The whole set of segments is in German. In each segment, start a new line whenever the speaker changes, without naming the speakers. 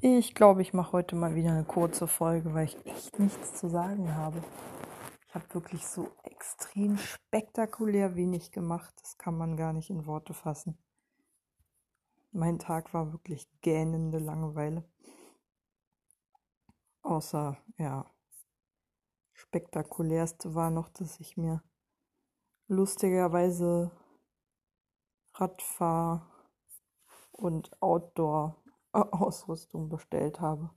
Ich glaube, ich mache heute mal wieder eine kurze Folge, weil ich echt nichts zu sagen habe. Ich habe wirklich so extrem spektakulär wenig gemacht. Das kann man gar nicht in Worte fassen. Mein Tag war wirklich gähnende Langeweile. Außer, ja, spektakulärste war noch, dass ich mir lustigerweise Radfahr und Outdoor Ausrüstung bestellt habe,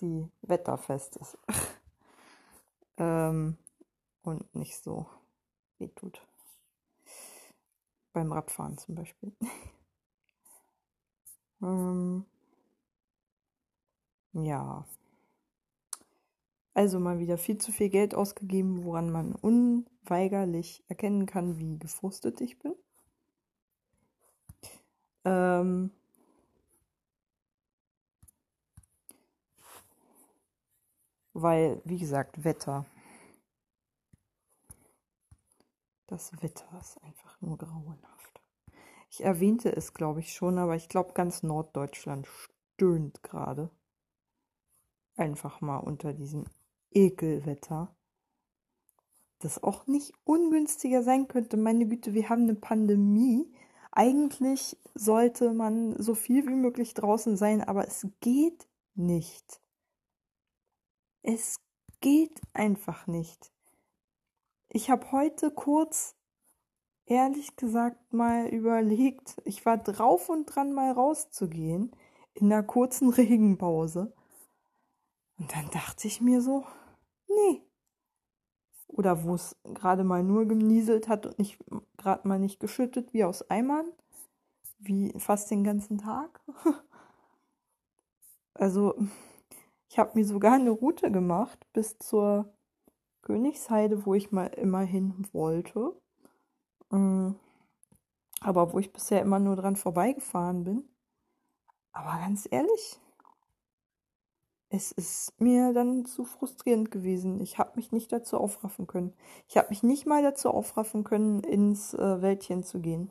die wetterfest ist ähm, und nicht so wehtut. Beim Radfahren zum Beispiel. ähm, ja. Also mal wieder viel zu viel Geld ausgegeben, woran man unweigerlich erkennen kann, wie gefrustet ich bin. Ähm, Weil, wie gesagt, Wetter. Das Wetter ist einfach nur grauenhaft. Ich erwähnte es, glaube ich, schon, aber ich glaube, ganz Norddeutschland stöhnt gerade. Einfach mal unter diesem Ekelwetter. Das auch nicht ungünstiger sein könnte. Meine Güte, wir haben eine Pandemie. Eigentlich sollte man so viel wie möglich draußen sein, aber es geht nicht. Es geht einfach nicht. Ich habe heute kurz, ehrlich gesagt, mal überlegt, ich war drauf und dran, mal rauszugehen, in einer kurzen Regenpause. Und dann dachte ich mir so, nee. Oder wo es gerade mal nur genieselt hat und nicht gerade mal nicht geschüttet wie aus Eimern, wie fast den ganzen Tag. also ich habe mir sogar eine Route gemacht bis zur Königsheide, wo ich mal immer hin wollte. Mm. Aber wo ich bisher immer nur dran vorbeigefahren bin. Aber ganz ehrlich, es ist mir dann zu frustrierend gewesen. Ich habe mich nicht dazu aufraffen können. Ich habe mich nicht mal dazu aufraffen können, ins äh, Wäldchen zu gehen.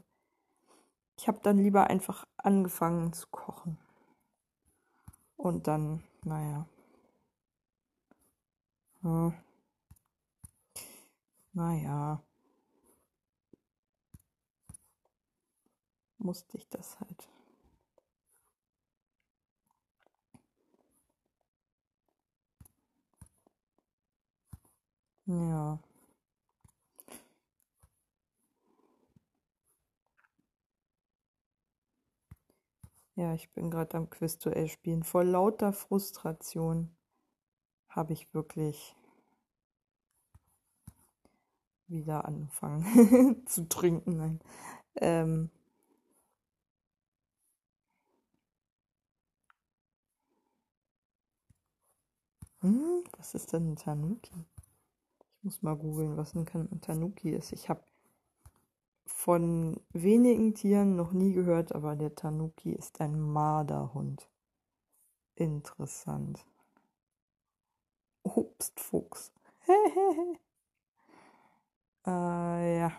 Ich habe dann lieber einfach angefangen zu kochen. Und dann naja. Hm. Naja. Musste ich das halt. Ja. Ja, ich bin gerade am Quizduell spielen. Vor lauter Frustration habe ich wirklich wieder angefangen zu trinken. Nein. Ähm, hm, was ist denn ein Tanuki? Ich muss mal googeln, was ein Tanuki ist. Ich habe von wenigen Tieren noch nie gehört, aber der Tanuki ist ein Marderhund. Interessant. Obstfuchs. äh, ja.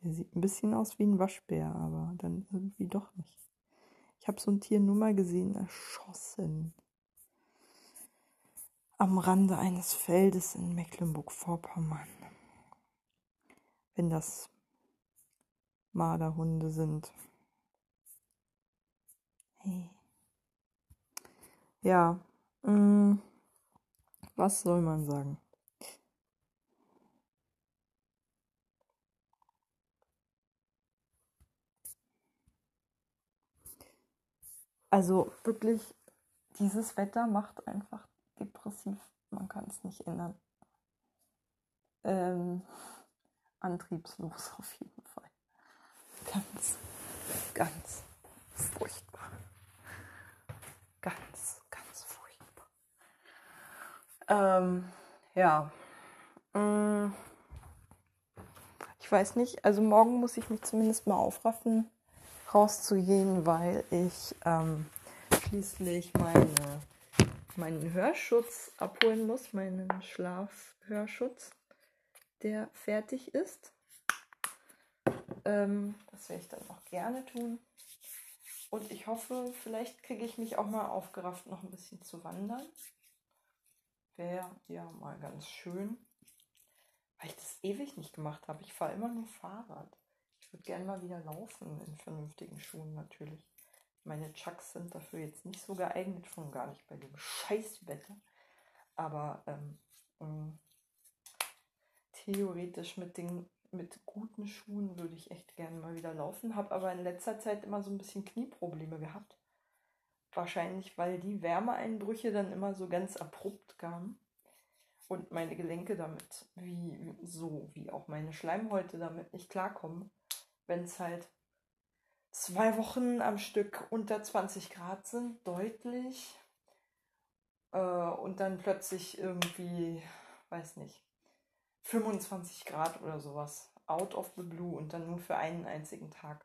Der sieht ein bisschen aus wie ein Waschbär, aber dann irgendwie doch nicht. Ich habe so ein Tier nur mal gesehen, erschossen. Am Rande eines Feldes in Mecklenburg-Vorpommern wenn das Marderhunde sind. Hey. Ja, mh, mm, was soll man sagen? Also wirklich, dieses Wetter macht einfach depressiv. Man kann es nicht ändern. Ähm, antriebslos auf jeden Fall. Ganz, ganz furchtbar. Ganz, ganz furchtbar. Ähm, ja. Mm. Ich weiß nicht, also morgen muss ich mich zumindest mal aufraffen, rauszugehen, weil ich ähm, schließlich meine, meinen Hörschutz abholen muss, meinen Schlafhörschutz der fertig ist. Ähm, das werde ich dann auch gerne tun. Und ich hoffe, vielleicht kriege ich mich auch mal aufgerafft, noch ein bisschen zu wandern. Wäre ja mal ganz schön. Weil ich das ewig nicht gemacht habe. Ich fahre immer nur Fahrrad. Ich würde gerne mal wieder laufen in vernünftigen Schuhen natürlich. Meine Chucks sind dafür jetzt nicht so geeignet, schon gar nicht bei dem Scheißwetter. Aber ähm, ähm, theoretisch mit den mit guten Schuhen würde ich echt gerne mal wieder laufen. Habe aber in letzter Zeit immer so ein bisschen Knieprobleme gehabt. Wahrscheinlich, weil die Wärmeeinbrüche dann immer so ganz abrupt kamen und meine Gelenke damit, wie so wie auch meine Schleimhäute damit nicht klarkommen, wenn es halt zwei Wochen am Stück unter 20 Grad sind, deutlich. Äh, und dann plötzlich irgendwie, weiß nicht, 25 Grad oder sowas. Out of the blue und dann nur für einen einzigen Tag.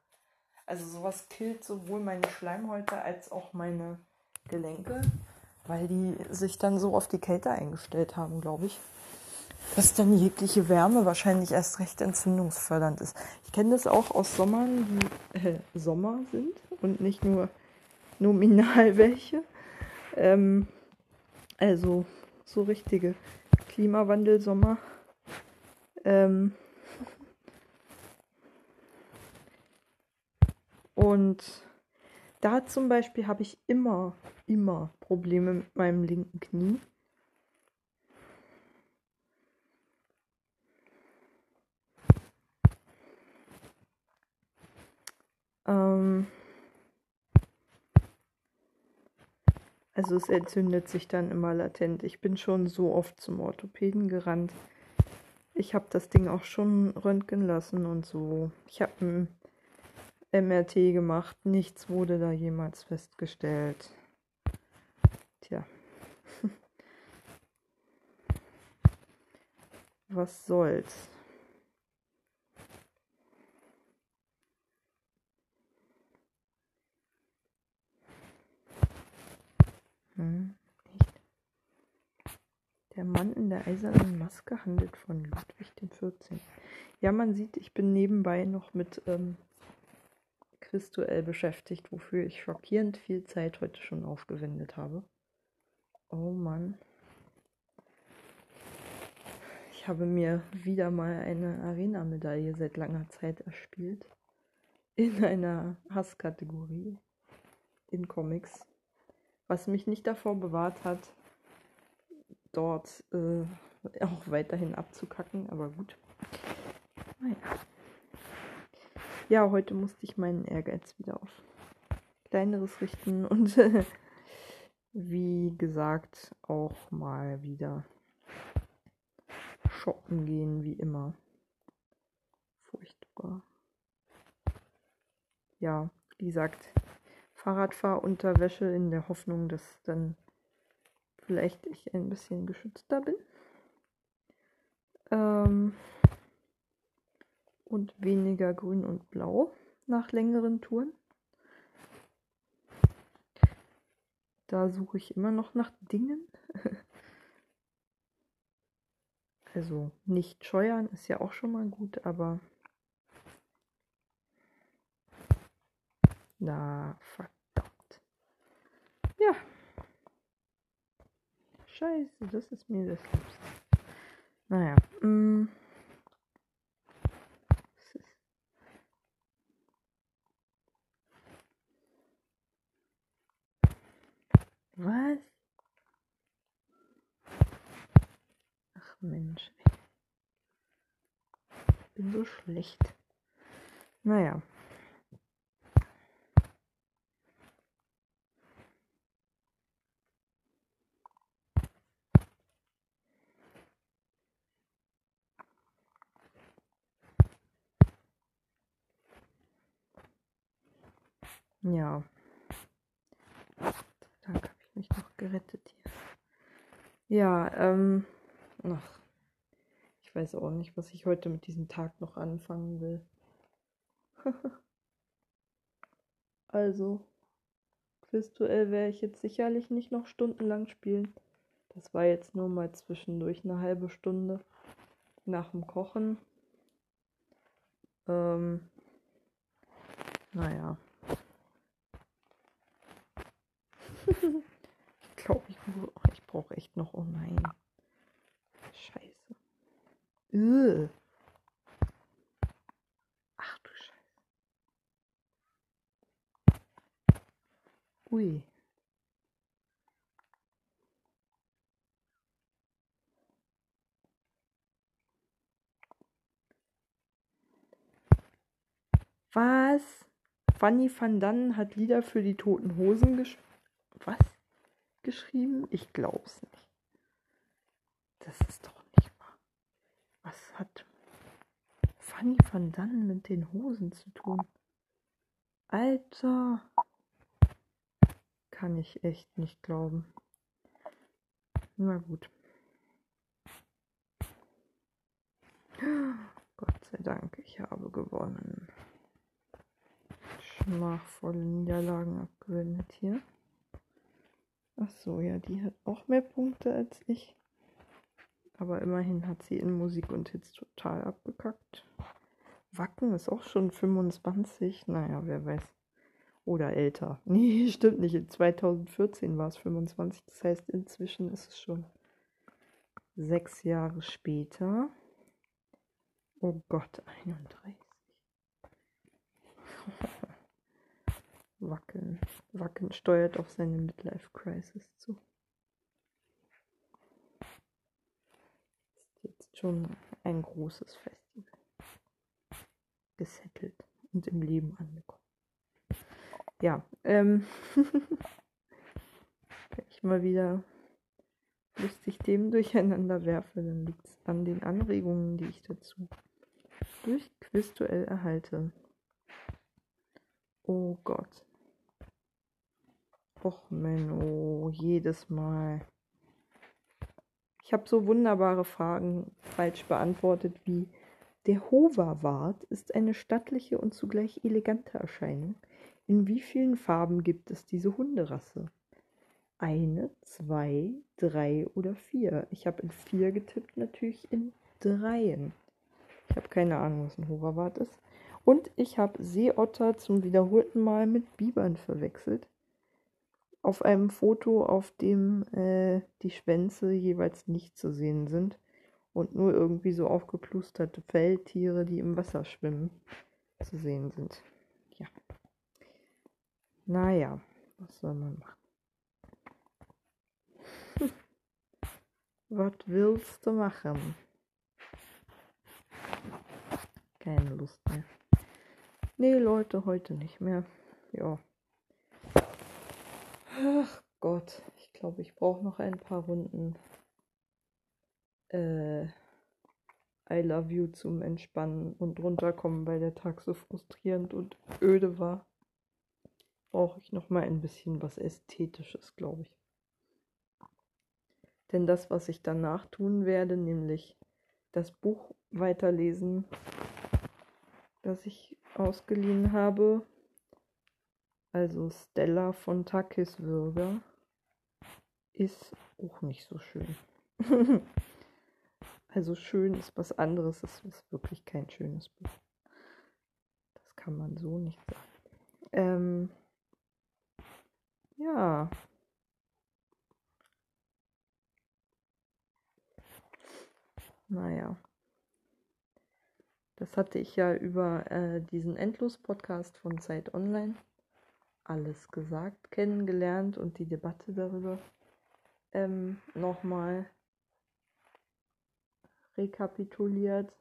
Also sowas killt sowohl meine Schleimhäute als auch meine Gelenke, weil die sich dann so auf die Kälte eingestellt haben, glaube ich dass dann jegliche Wärme wahrscheinlich erst recht entzündungsfördernd ist. Ich kenne das auch aus Sommern, die äh, Sommer sind und nicht nur nominal welche. Ähm, also so richtige Klimawandel-Sommer. Ähm, und da zum Beispiel habe ich immer, immer Probleme mit meinem linken Knie. Ähm, also es entzündet sich dann immer latent. Ich bin schon so oft zum Orthopäden gerannt. Ich habe das Ding auch schon röntgen lassen und so. Ich habe ein MRT gemacht. Nichts wurde da jemals festgestellt. Tja. Was soll's? Hm? Der Mann in der eisernen Maske handelt von Ludwig XIV. Ja, man sieht, ich bin nebenbei noch mit ähm, Christuell beschäftigt, wofür ich schockierend viel Zeit heute schon aufgewendet habe. Oh Mann. Ich habe mir wieder mal eine Arena-Medaille seit langer Zeit erspielt. In einer Hasskategorie. In Comics was mich nicht davor bewahrt hat, dort äh, auch weiterhin abzukacken, aber gut. Naja. Ja, heute musste ich meinen Ehrgeiz wieder auf kleineres richten und wie gesagt auch mal wieder shoppen gehen, wie immer. Furchtbar. Ja, wie gesagt, Fahrradfahrunterwäsche in der Hoffnung, dass dann vielleicht ich ein bisschen geschützter bin. Ähm und weniger grün und blau nach längeren Touren. Da suche ich immer noch nach Dingen. also nicht scheuern ist ja auch schon mal gut, aber Na, verdammt. Ja. Scheiße, das ist mir das Liebste. Naja. Mm. Was? Ach Mensch. Ich bin so schlecht. Naja. Ja. Dank habe ich mich noch gerettet hier. Ja, ähm. Ach. Ich weiß auch nicht, was ich heute mit diesem Tag noch anfangen will. also, Quizduell werde ich jetzt sicherlich nicht noch stundenlang spielen. Das war jetzt nur mal zwischendurch eine halbe Stunde nach dem Kochen. Ähm, naja. ich glaube, ich, ich brauche echt noch. Oh nein. Scheiße. Ugh. Ach du Scheiße. Ui. Was? Fanny van Dannen hat Lieder für die Toten Hosen gesch Was? geschrieben? Ich glaub's nicht. Das ist doch nicht wahr. Was hat Fanny van Dannen mit den Hosen zu tun? Alter. Kann ich echt nicht glauben. Na gut. Gott sei Dank, ich habe gewonnen schmachvolle Niederlagen abgewendet hier. Ach so, ja, die hat auch mehr Punkte als ich. Aber immerhin hat sie in Musik und Hits total abgekackt. Wacken ist auch schon 25. Naja, wer weiß. Oder älter. Nee, stimmt nicht. In 2014 war es 25. Das heißt, inzwischen ist es schon sechs Jahre später. Oh Gott, 31. Wacken. Wacken steuert auf seine Midlife-Crisis zu. Ist jetzt schon ein großes Festival. Gesettelt und im Leben angekommen. Ja, ähm, wenn ich mal wieder lustig Themen durcheinander werfe, dann liegt es an den Anregungen, die ich dazu durch Quizduell erhalte. Oh Gott. Och Menno, jedes Mal. Ich habe so wunderbare Fragen falsch beantwortet wie der Hoverwart ist eine stattliche und zugleich elegante Erscheinung. In wie vielen Farben gibt es diese Hunderasse? Eine, zwei, drei oder vier? Ich habe in vier getippt, natürlich in dreien. Ich habe keine Ahnung, was ein Hoverwart ist. Und ich habe Seeotter zum wiederholten Mal mit Bibern verwechselt auf einem Foto, auf dem äh, die Schwänze jeweils nicht zu sehen sind und nur irgendwie so aufgeplusterte Felltiere, die im Wasser schwimmen, zu sehen sind. Ja. Naja, was soll man machen? was willst du machen? Keine Lust mehr. Nee, Leute, heute nicht mehr. Ja. Ach Gott, ich glaube, ich brauche noch ein paar Runden äh, I Love You zum Entspannen und runterkommen, weil der Tag so frustrierend und öde war. Brauche ich noch mal ein bisschen was Ästhetisches, glaube ich. Denn das, was ich danach tun werde, nämlich das Buch weiterlesen, das ich ausgeliehen habe, also Stella von Takiswürger ist auch nicht so schön. also schön ist was anderes, es ist wirklich kein schönes Buch. Das kann man so nicht sagen. Ähm, ja. Naja. Das hatte ich ja über äh, diesen Endlos-Podcast von Zeit Online alles gesagt, kennengelernt und die Debatte darüber ähm, nochmal rekapituliert.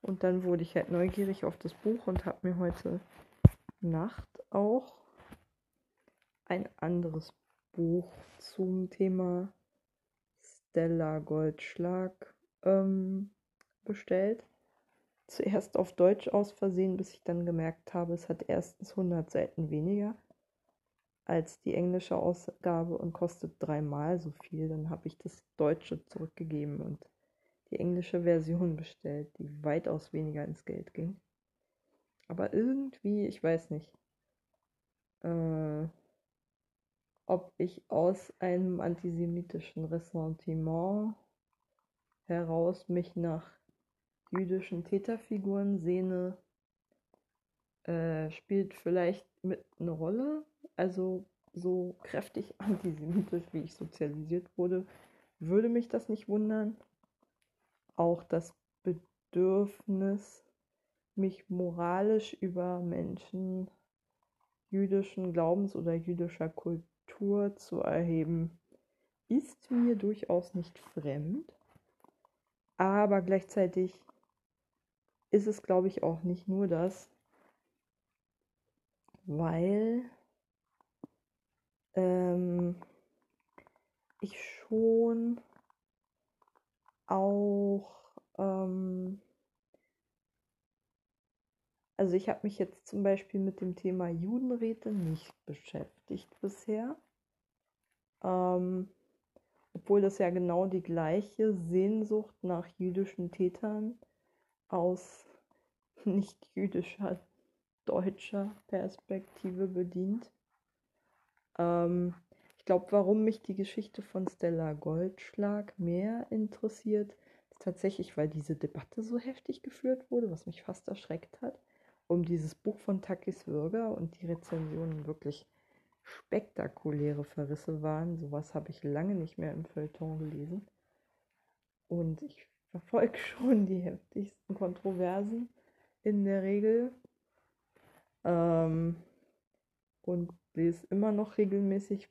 Und dann wurde ich halt neugierig auf das Buch und habe mir heute Nacht auch ein anderes Buch zum Thema Stella Goldschlag ähm, bestellt zuerst auf Deutsch aus Versehen, bis ich dann gemerkt habe, es hat erstens 100 Seiten weniger als die englische Ausgabe und kostet dreimal so viel. Dann habe ich das Deutsche zurückgegeben und die englische Version bestellt, die weitaus weniger ins Geld ging. Aber irgendwie, ich weiß nicht, äh, ob ich aus einem antisemitischen Ressentiment heraus mich nach jüdischen Täterfiguren sehne, äh, spielt vielleicht mit eine Rolle. Also so kräftig antisemitisch, wie ich sozialisiert wurde, würde mich das nicht wundern. Auch das Bedürfnis, mich moralisch über Menschen jüdischen Glaubens oder jüdischer Kultur zu erheben, ist mir durchaus nicht fremd. Aber gleichzeitig ist es, glaube ich, auch nicht nur das, weil ähm, ich schon auch, ähm, also ich habe mich jetzt zum Beispiel mit dem Thema Judenräte nicht beschäftigt bisher. Ähm, obwohl das ja genau die gleiche Sehnsucht nach jüdischen Tätern aus nicht jüdischer deutscher Perspektive bedient. Ähm, ich glaube, warum mich die Geschichte von Stella Goldschlag mehr interessiert, ist tatsächlich, weil diese Debatte so heftig geführt wurde, was mich fast erschreckt hat, um dieses Buch von Takis Würger und die Rezensionen wirklich spektakuläre Verrisse waren. Sowas habe ich lange nicht mehr im Feuilleton gelesen. Und ich verfolge schon die heftigsten Kontroversen in der Regel. Ähm, und lese immer noch regelmäßig,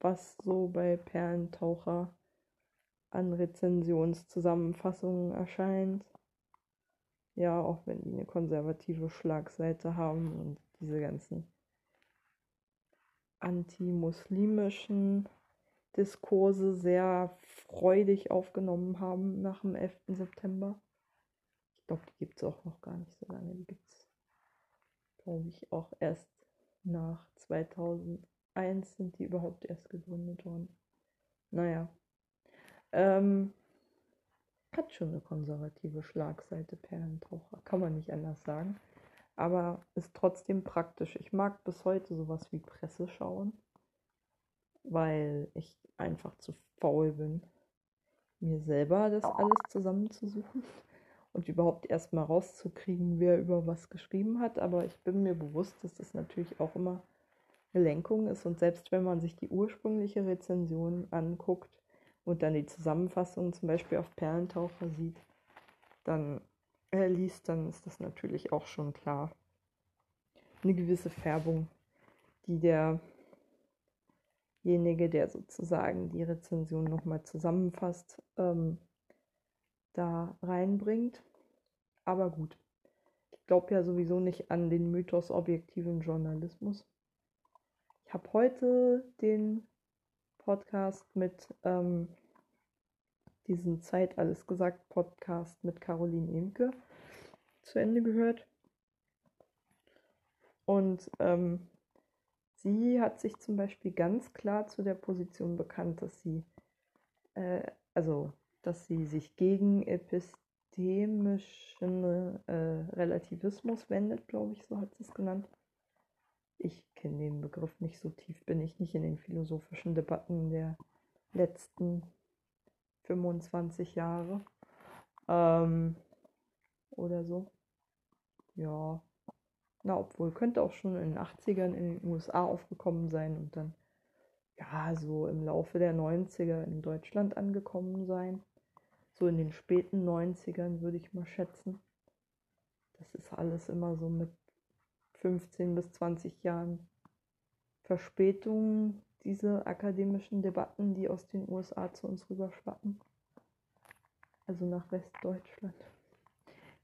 was so bei Perlentaucher an Rezensionszusammenfassungen erscheint. Ja, auch wenn die eine konservative Schlagseite haben und diese ganzen antimuslimischen Diskurse sehr freudig aufgenommen haben nach dem 11. September. Ich glaube, die gibt es auch noch gar nicht so lange. Die gibt es, glaube ich, auch erst nach 2001 sind die überhaupt erst gegründet worden. Naja. Ähm, hat schon eine konservative Schlagseite, Perlentaucher. Kann man nicht anders sagen aber ist trotzdem praktisch. Ich mag bis heute sowas wie Presse schauen, weil ich einfach zu faul bin, mir selber das alles zusammenzusuchen und überhaupt erstmal rauszukriegen, wer über was geschrieben hat. Aber ich bin mir bewusst, dass das natürlich auch immer eine Lenkung ist. Und selbst wenn man sich die ursprüngliche Rezension anguckt und dann die Zusammenfassung zum Beispiel auf Perlentaucher sieht, dann äh, liest, dann ist das natürlich auch schon klar. Eine gewisse Färbung, die derjenige, der sozusagen die Rezension nochmal zusammenfasst, ähm, da reinbringt. Aber gut, ich glaube ja sowieso nicht an den Mythos objektiven Journalismus. Ich habe heute den Podcast mit ähm, diesen Zeit alles gesagt Podcast mit Caroline Imke zu Ende gehört. Und ähm, sie hat sich zum Beispiel ganz klar zu der Position bekannt, dass sie, äh, also, dass sie sich gegen epistemischen äh, Relativismus wendet, glaube ich, so hat sie es genannt. Ich kenne den Begriff nicht so tief, bin ich nicht in den philosophischen Debatten der letzten 25 Jahre ähm, oder so. Ja, na, obwohl könnte auch schon in den 80ern in den USA aufgekommen sein und dann ja, so im Laufe der 90er in Deutschland angekommen sein. So in den späten 90ern würde ich mal schätzen. Das ist alles immer so mit 15 bis 20 Jahren Verspätung, diese akademischen Debatten, die aus den USA zu uns rüberschwappen. Also nach Westdeutschland.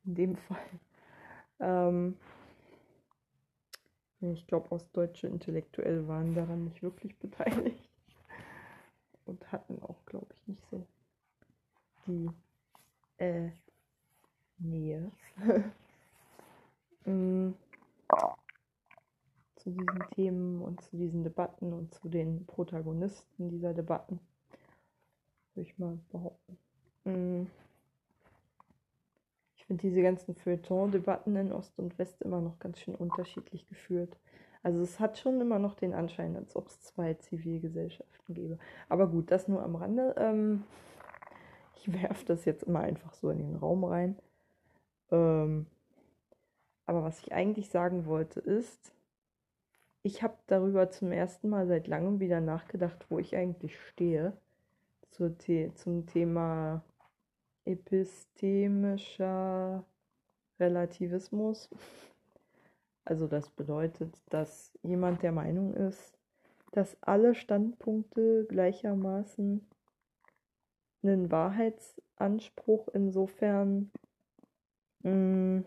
In dem Fall. Ähm, ich glaube, ostdeutsche Intellektuelle waren daran nicht wirklich beteiligt. Und hatten auch, glaube ich, nicht so die äh, Nähe. mm zu diesen Themen und zu diesen Debatten und zu den Protagonisten dieser Debatten, würde ich mal behaupten. Mm. Ich finde diese ganzen Feuilleton-Debatten in Ost und West immer noch ganz schön unterschiedlich geführt. Also es hat schon immer noch den Anschein, als ob es zwei Zivilgesellschaften gäbe. Aber gut, das nur am Rande. Ähm, ich werfe das jetzt immer einfach so in den Raum rein. Ähm, aber was ich eigentlich sagen wollte ist, ich habe darüber zum ersten Mal seit langem wieder nachgedacht, wo ich eigentlich stehe The zum Thema epistemischer Relativismus. Also das bedeutet, dass jemand der Meinung ist, dass alle Standpunkte gleichermaßen einen Wahrheitsanspruch insofern mh, mm,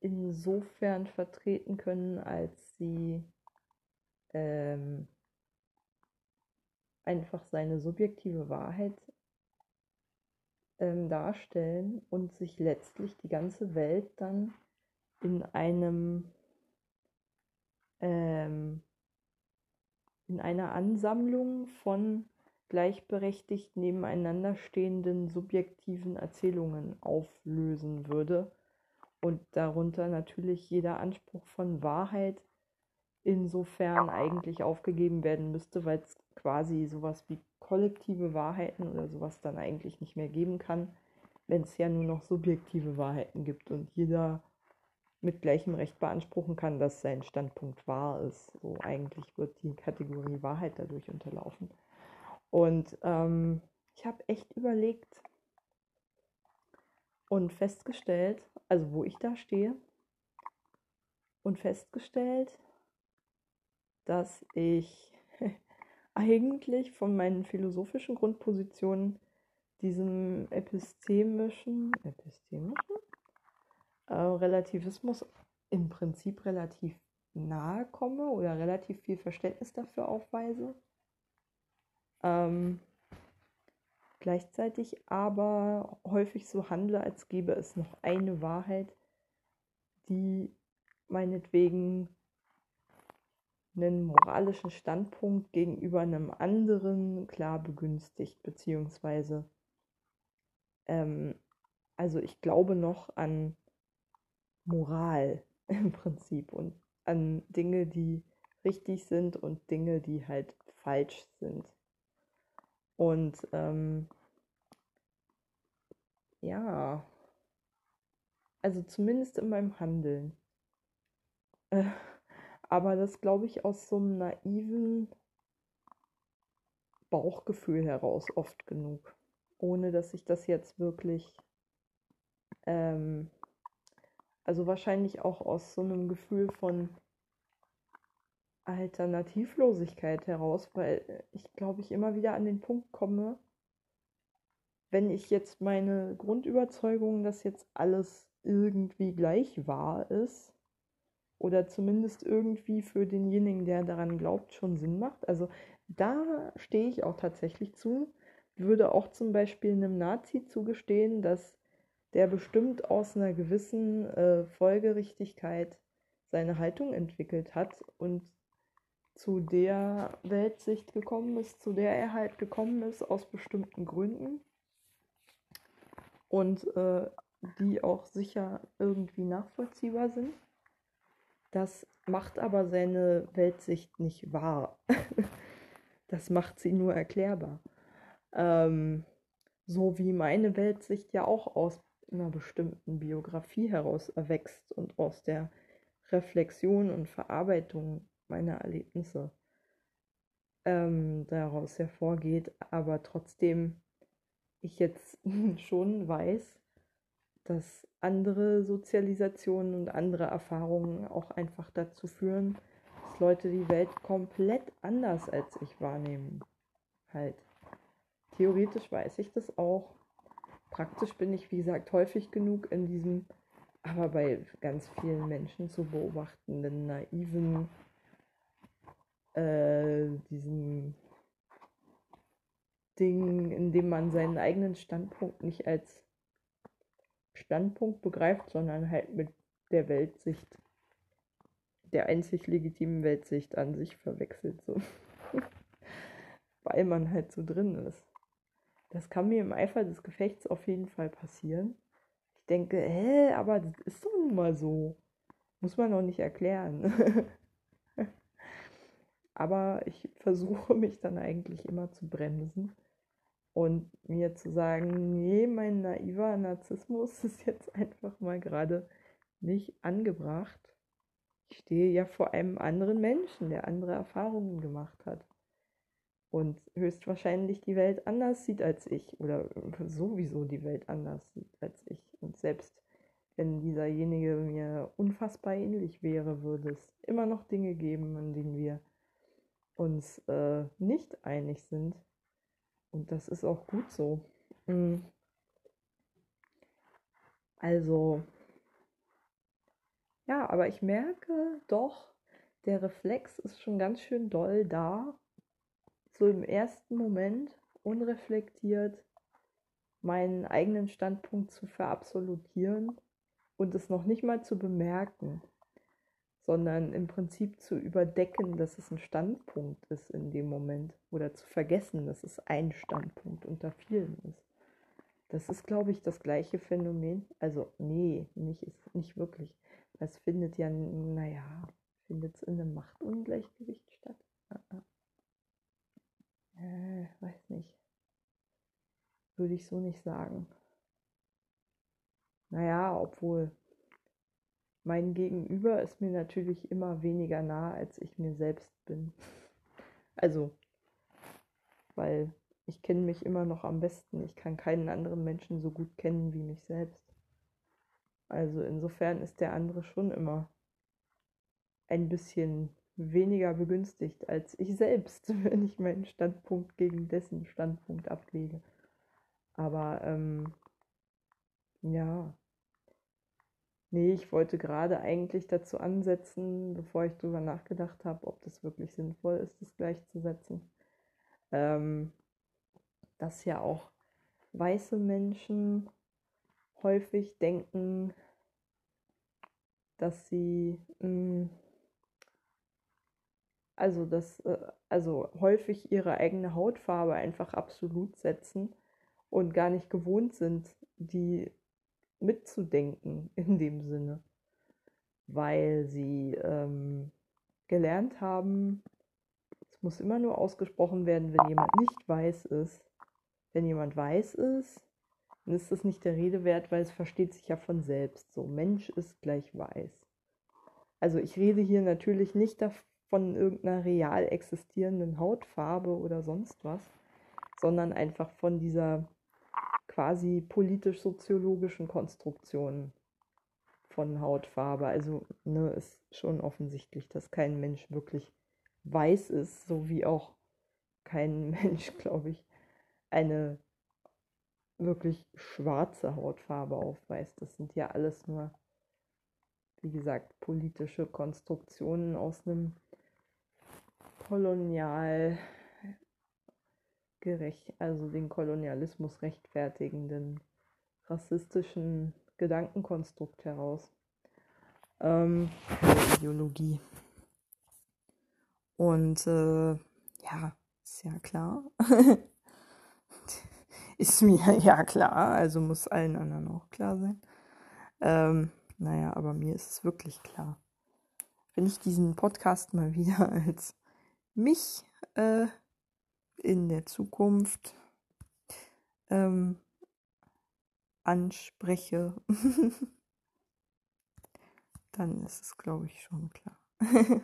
insofern vertreten können, als sie ähm, einfach seine subjektive Wahrheit ähm, darstellen und sich letztlich die ganze Welt dann in einem ähm, in einer Ansammlung von gleichberechtigt nebeneinander stehenden subjektiven Erzählungen auflösen würde und darunter natürlich jeder Anspruch von Wahrheit insofern eigentlich aufgegeben werden müsste, weil es quasi sowas wie kollektive Wahrheiten oder sowas dann eigentlich nicht mehr geben kann, wenn es ja nur noch subjektive Wahrheiten gibt und jeder mit gleichem Recht beanspruchen kann, dass sein Standpunkt wahr ist. So eigentlich wird die Kategorie Wahrheit dadurch unterlaufen. Und ähm, ich habe echt überlegt und festgestellt, also wo ich da stehe, und festgestellt, dass ich eigentlich von meinen philosophischen Grundpositionen diesem epistemischen, epistemischen äh, Relativismus im Prinzip relativ nahe komme oder relativ viel Verständnis dafür aufweise. Ähm, gleichzeitig aber häufig so handle, als gäbe es noch eine Wahrheit, die meinetwegen einen moralischen Standpunkt gegenüber einem anderen klar begünstigt, beziehungsweise ähm, also ich glaube noch an Moral im Prinzip und an Dinge, die richtig sind und Dinge, die halt falsch sind. Und ähm, ja, also zumindest in meinem Handeln. Äh, aber das glaube ich aus so einem naiven Bauchgefühl heraus oft genug, ohne dass ich das jetzt wirklich, ähm, also wahrscheinlich auch aus so einem Gefühl von Alternativlosigkeit heraus, weil ich glaube ich immer wieder an den Punkt komme, wenn ich jetzt meine Grundüberzeugung, dass jetzt alles irgendwie gleich wahr ist, oder zumindest irgendwie für denjenigen, der daran glaubt, schon Sinn macht. Also da stehe ich auch tatsächlich zu. Würde auch zum Beispiel einem Nazi zugestehen, dass der bestimmt aus einer gewissen äh, Folgerichtigkeit seine Haltung entwickelt hat und zu der Weltsicht gekommen ist, zu der er halt gekommen ist, aus bestimmten Gründen. Und äh, die auch sicher irgendwie nachvollziehbar sind. Das macht aber seine Weltsicht nicht wahr. das macht sie nur erklärbar. Ähm, so wie meine Weltsicht ja auch aus einer bestimmten Biografie heraus erwächst und aus der Reflexion und Verarbeitung meiner Erlebnisse ähm, daraus hervorgeht, aber trotzdem ich jetzt schon weiß, dass andere Sozialisationen und andere Erfahrungen auch einfach dazu führen, dass Leute die Welt komplett anders als ich wahrnehmen. Halt. Theoretisch weiß ich das auch. Praktisch bin ich, wie gesagt, häufig genug in diesem, aber bei ganz vielen Menschen zu beobachtenden, naiven, äh, diesem Ding, in dem man seinen eigenen Standpunkt nicht als Standpunkt begreift, sondern halt mit der Weltsicht, der einzig legitimen Weltsicht an sich verwechselt. So. Weil man halt so drin ist. Das kann mir im Eifer des Gefechts auf jeden Fall passieren. Ich denke, hä, aber das ist doch nun mal so. Muss man noch nicht erklären. aber ich versuche mich dann eigentlich immer zu bremsen und mir zu sagen, nee, mein naiver Narzissmus ist jetzt einfach mal gerade nicht angebracht. Ich stehe ja vor einem anderen Menschen, der andere Erfahrungen gemacht hat und höchstwahrscheinlich die Welt anders sieht als ich oder sowieso die Welt anders sieht als ich. Und selbst wenn dieserjenige mir unfassbar ähnlich wäre, würde es immer noch Dinge geben, an denen wir uns äh, nicht einig sind. Und das ist auch gut so. Mhm. Also, ja, aber ich merke doch, der Reflex ist schon ganz schön doll da. So im ersten Moment unreflektiert meinen eigenen Standpunkt zu verabsolutieren und es noch nicht mal zu bemerken, sondern im Prinzip zu überdecken, dass es ein Standpunkt ist in dem Moment oder zu vergessen, dass es ein Standpunkt unter vielen ist. Das ist, glaube ich, das gleiche Phänomen. Also, nee, nicht, ist nicht wirklich. Es findet ja, naja, findet es in einem Machtungleichgewicht statt? Äh, weiß nicht. Würde ich so nicht sagen. Naja, obwohl mein Gegenüber ist mir natürlich immer weniger nah, als ich mir selbst bin. Also, weil ich kenne mich immer noch am besten. Ich kann keinen anderen Menschen so gut kennen wie mich selbst. Also insofern ist der andere schon immer ein bisschen weniger begünstigt als ich selbst, wenn ich meinen Standpunkt gegen dessen Standpunkt ablege. Aber ähm, ja, Nee, ich wollte gerade eigentlich dazu ansetzen, bevor ich drüber nachgedacht habe, ob das wirklich sinnvoll ist, das gleichzusetzen. Ähm, dass ja auch weiße Menschen häufig denken, dass sie mh, hm, also dass äh, also häufig ihre eigene Hautfarbe einfach absolut setzen und gar nicht gewohnt sind, die mitzudenken in dem Sinne, weil sie ähm, gelernt haben, es muss immer nur ausgesprochen werden, wenn jemand nicht weiß ist. Wenn jemand weiß ist, dann ist das nicht der Rede wert, weil es versteht sich ja von selbst. So, Mensch ist gleich weiß. Also ich rede hier natürlich nicht von irgendeiner real existierenden Hautfarbe oder sonst was, sondern einfach von dieser quasi politisch-soziologischen Konstruktionen von Hautfarbe. Also ne, ist schon offensichtlich, dass kein Mensch wirklich weiß ist, so wie auch kein Mensch, glaube ich, eine wirklich schwarze Hautfarbe aufweist. Das sind ja alles nur, wie gesagt, politische Konstruktionen aus einem kolonial gerecht, also den Kolonialismus rechtfertigenden rassistischen Gedankenkonstrukt heraus. Ähm, Ideologie. Und äh, ja, ist ja klar. ist mir ja klar, also muss allen anderen auch klar sein. Ähm, naja, aber mir ist es wirklich klar. Wenn ich diesen Podcast mal wieder als mich äh, in der Zukunft ähm, anspreche, dann ist es, glaube ich, schon klar.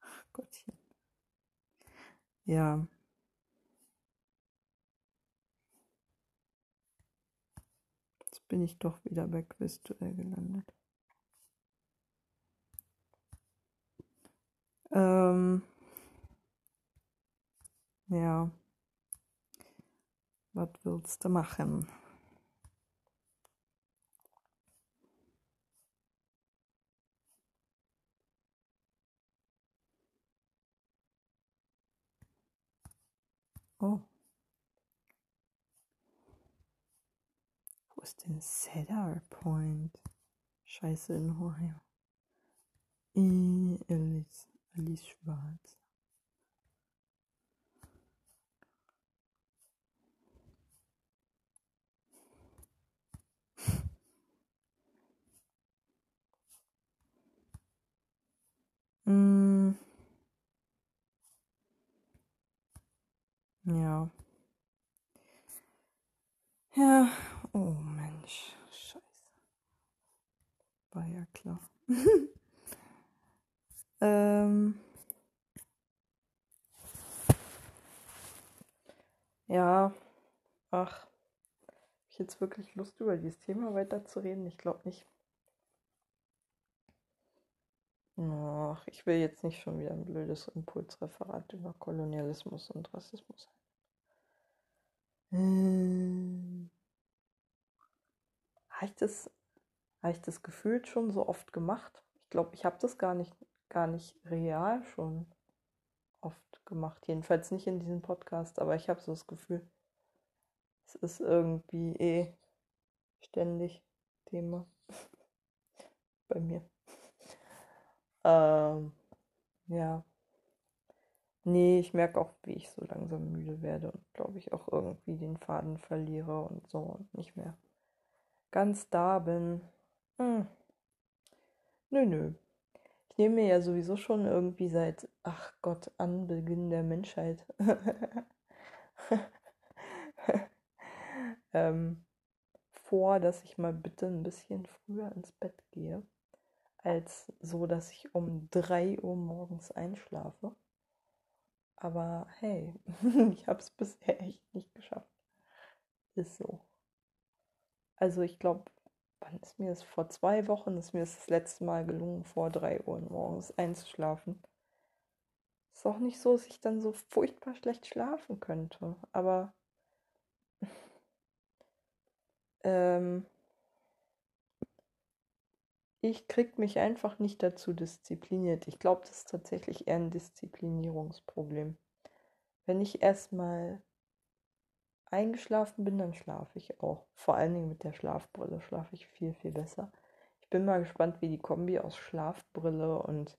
Ach Gottchen. Ja. Jetzt bin ich doch wieder bei Quizduell gelandet. Ähm, ja. Was willst du machen? Oh. Wo ist denn Cedar Point? Scheiße in Ohio. Alice. Alice Schwarz. Mm. Ja. Ja, oh Mensch, scheiße. War ja klar. ähm, ja, ach, habe ich jetzt wirklich Lust über dieses Thema weiterzureden? Ich glaube nicht. Ach, ich will jetzt nicht schon wieder ein blödes Impulsreferat über Kolonialismus und Rassismus hm. Habe ich habe ich das gefühlt schon so oft gemacht? Ich glaube, ich habe das gar nicht, gar nicht real schon oft gemacht. Jedenfalls nicht in diesem Podcast, aber ich habe so das Gefühl, es ist irgendwie eh ständig Thema bei mir. Ähm, ja. Nee, ich merke auch, wie ich so langsam müde werde und glaube ich auch irgendwie den Faden verliere und so und nicht mehr ganz da bin. Hm. Nö, nö. Ich nehme mir ja sowieso schon irgendwie seit, ach Gott, Anbeginn der Menschheit ähm, vor, dass ich mal bitte ein bisschen früher ins Bett gehe, als so, dass ich um 3 Uhr morgens einschlafe. Aber hey, ich habe es bisher echt nicht geschafft. Ist so. Also ich glaube, wann ist mir das? Vor zwei Wochen ist mir das, das letzte Mal gelungen, vor drei Uhr morgens einzuschlafen. Ist auch nicht so, dass ich dann so furchtbar schlecht schlafen könnte. Aber ähm, ich krieg mich einfach nicht dazu diszipliniert. Ich glaube, das ist tatsächlich eher ein Disziplinierungsproblem. Wenn ich erstmal eingeschlafen bin, dann schlafe ich auch. Vor allen Dingen mit der Schlafbrille schlafe ich viel, viel besser. Ich bin mal gespannt, wie die Kombi aus Schlafbrille und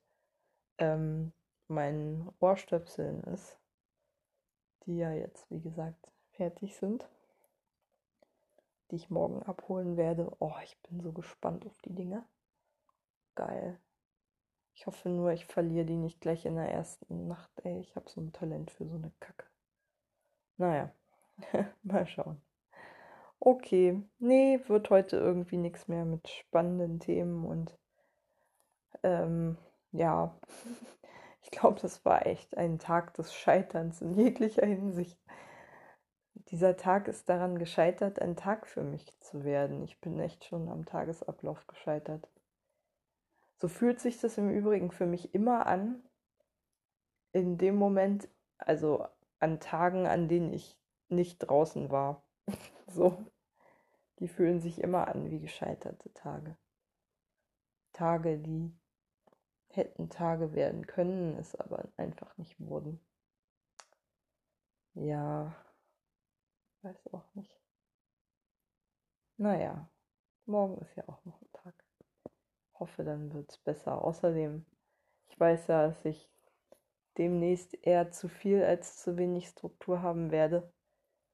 ähm, meinen Ohrstöpseln ist, die ja jetzt, wie gesagt, fertig sind, die ich morgen abholen werde. Oh, ich bin so gespannt auf die Dinger geil. Ich hoffe nur, ich verliere die nicht gleich in der ersten Nacht. Ey, ich habe so ein Talent für so eine Kacke. Naja, mal schauen. Okay, nee, wird heute irgendwie nichts mehr mit spannenden Themen und ähm, ja, ich glaube, das war echt ein Tag des Scheiterns in jeglicher Hinsicht. Dieser Tag ist daran gescheitert, ein Tag für mich zu werden. Ich bin echt schon am Tagesablauf gescheitert. So fühlt sich das im Übrigen für mich immer an, in dem Moment, also an Tagen, an denen ich nicht draußen war. so, die fühlen sich immer an wie gescheiterte Tage. Tage, die hätten Tage werden können, es aber einfach nicht wurden. Ja, weiß auch nicht. Naja, morgen ist ja auch noch ein Tag hoffe, dann wird es besser. Außerdem, ich weiß ja, dass ich demnächst eher zu viel als zu wenig Struktur haben werde.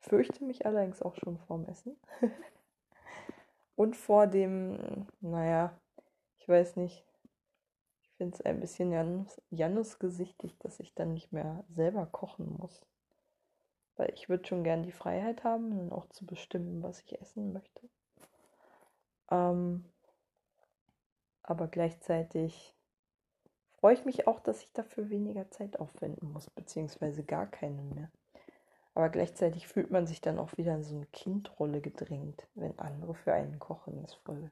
Fürchte mich allerdings auch schon vorm Essen. Und vor dem, naja, ich weiß nicht, ich finde es ein bisschen Janus, Janusgesichtig, dass ich dann nicht mehr selber kochen muss. Weil ich würde schon gern die Freiheit haben, dann auch zu bestimmen, was ich essen möchte. Ähm, aber gleichzeitig freue ich mich auch, dass ich dafür weniger Zeit aufwenden muss, beziehungsweise gar keine mehr. Aber gleichzeitig fühlt man sich dann auch wieder in so eine Kindrolle gedrängt, wenn andere für einen kochen. Das ist voll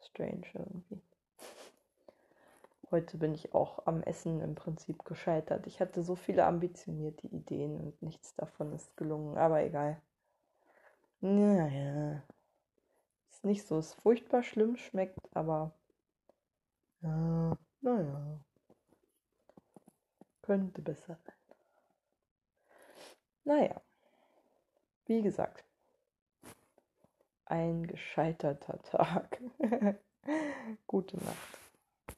strange irgendwie. Heute bin ich auch am Essen im Prinzip gescheitert. Ich hatte so viele ambitionierte Ideen und nichts davon ist gelungen, aber egal. Naja, ist nicht so, es furchtbar schlimm schmeckt, aber ja, naja. Könnte besser sein. Naja, wie gesagt, ein gescheiterter Tag. Gute Nacht.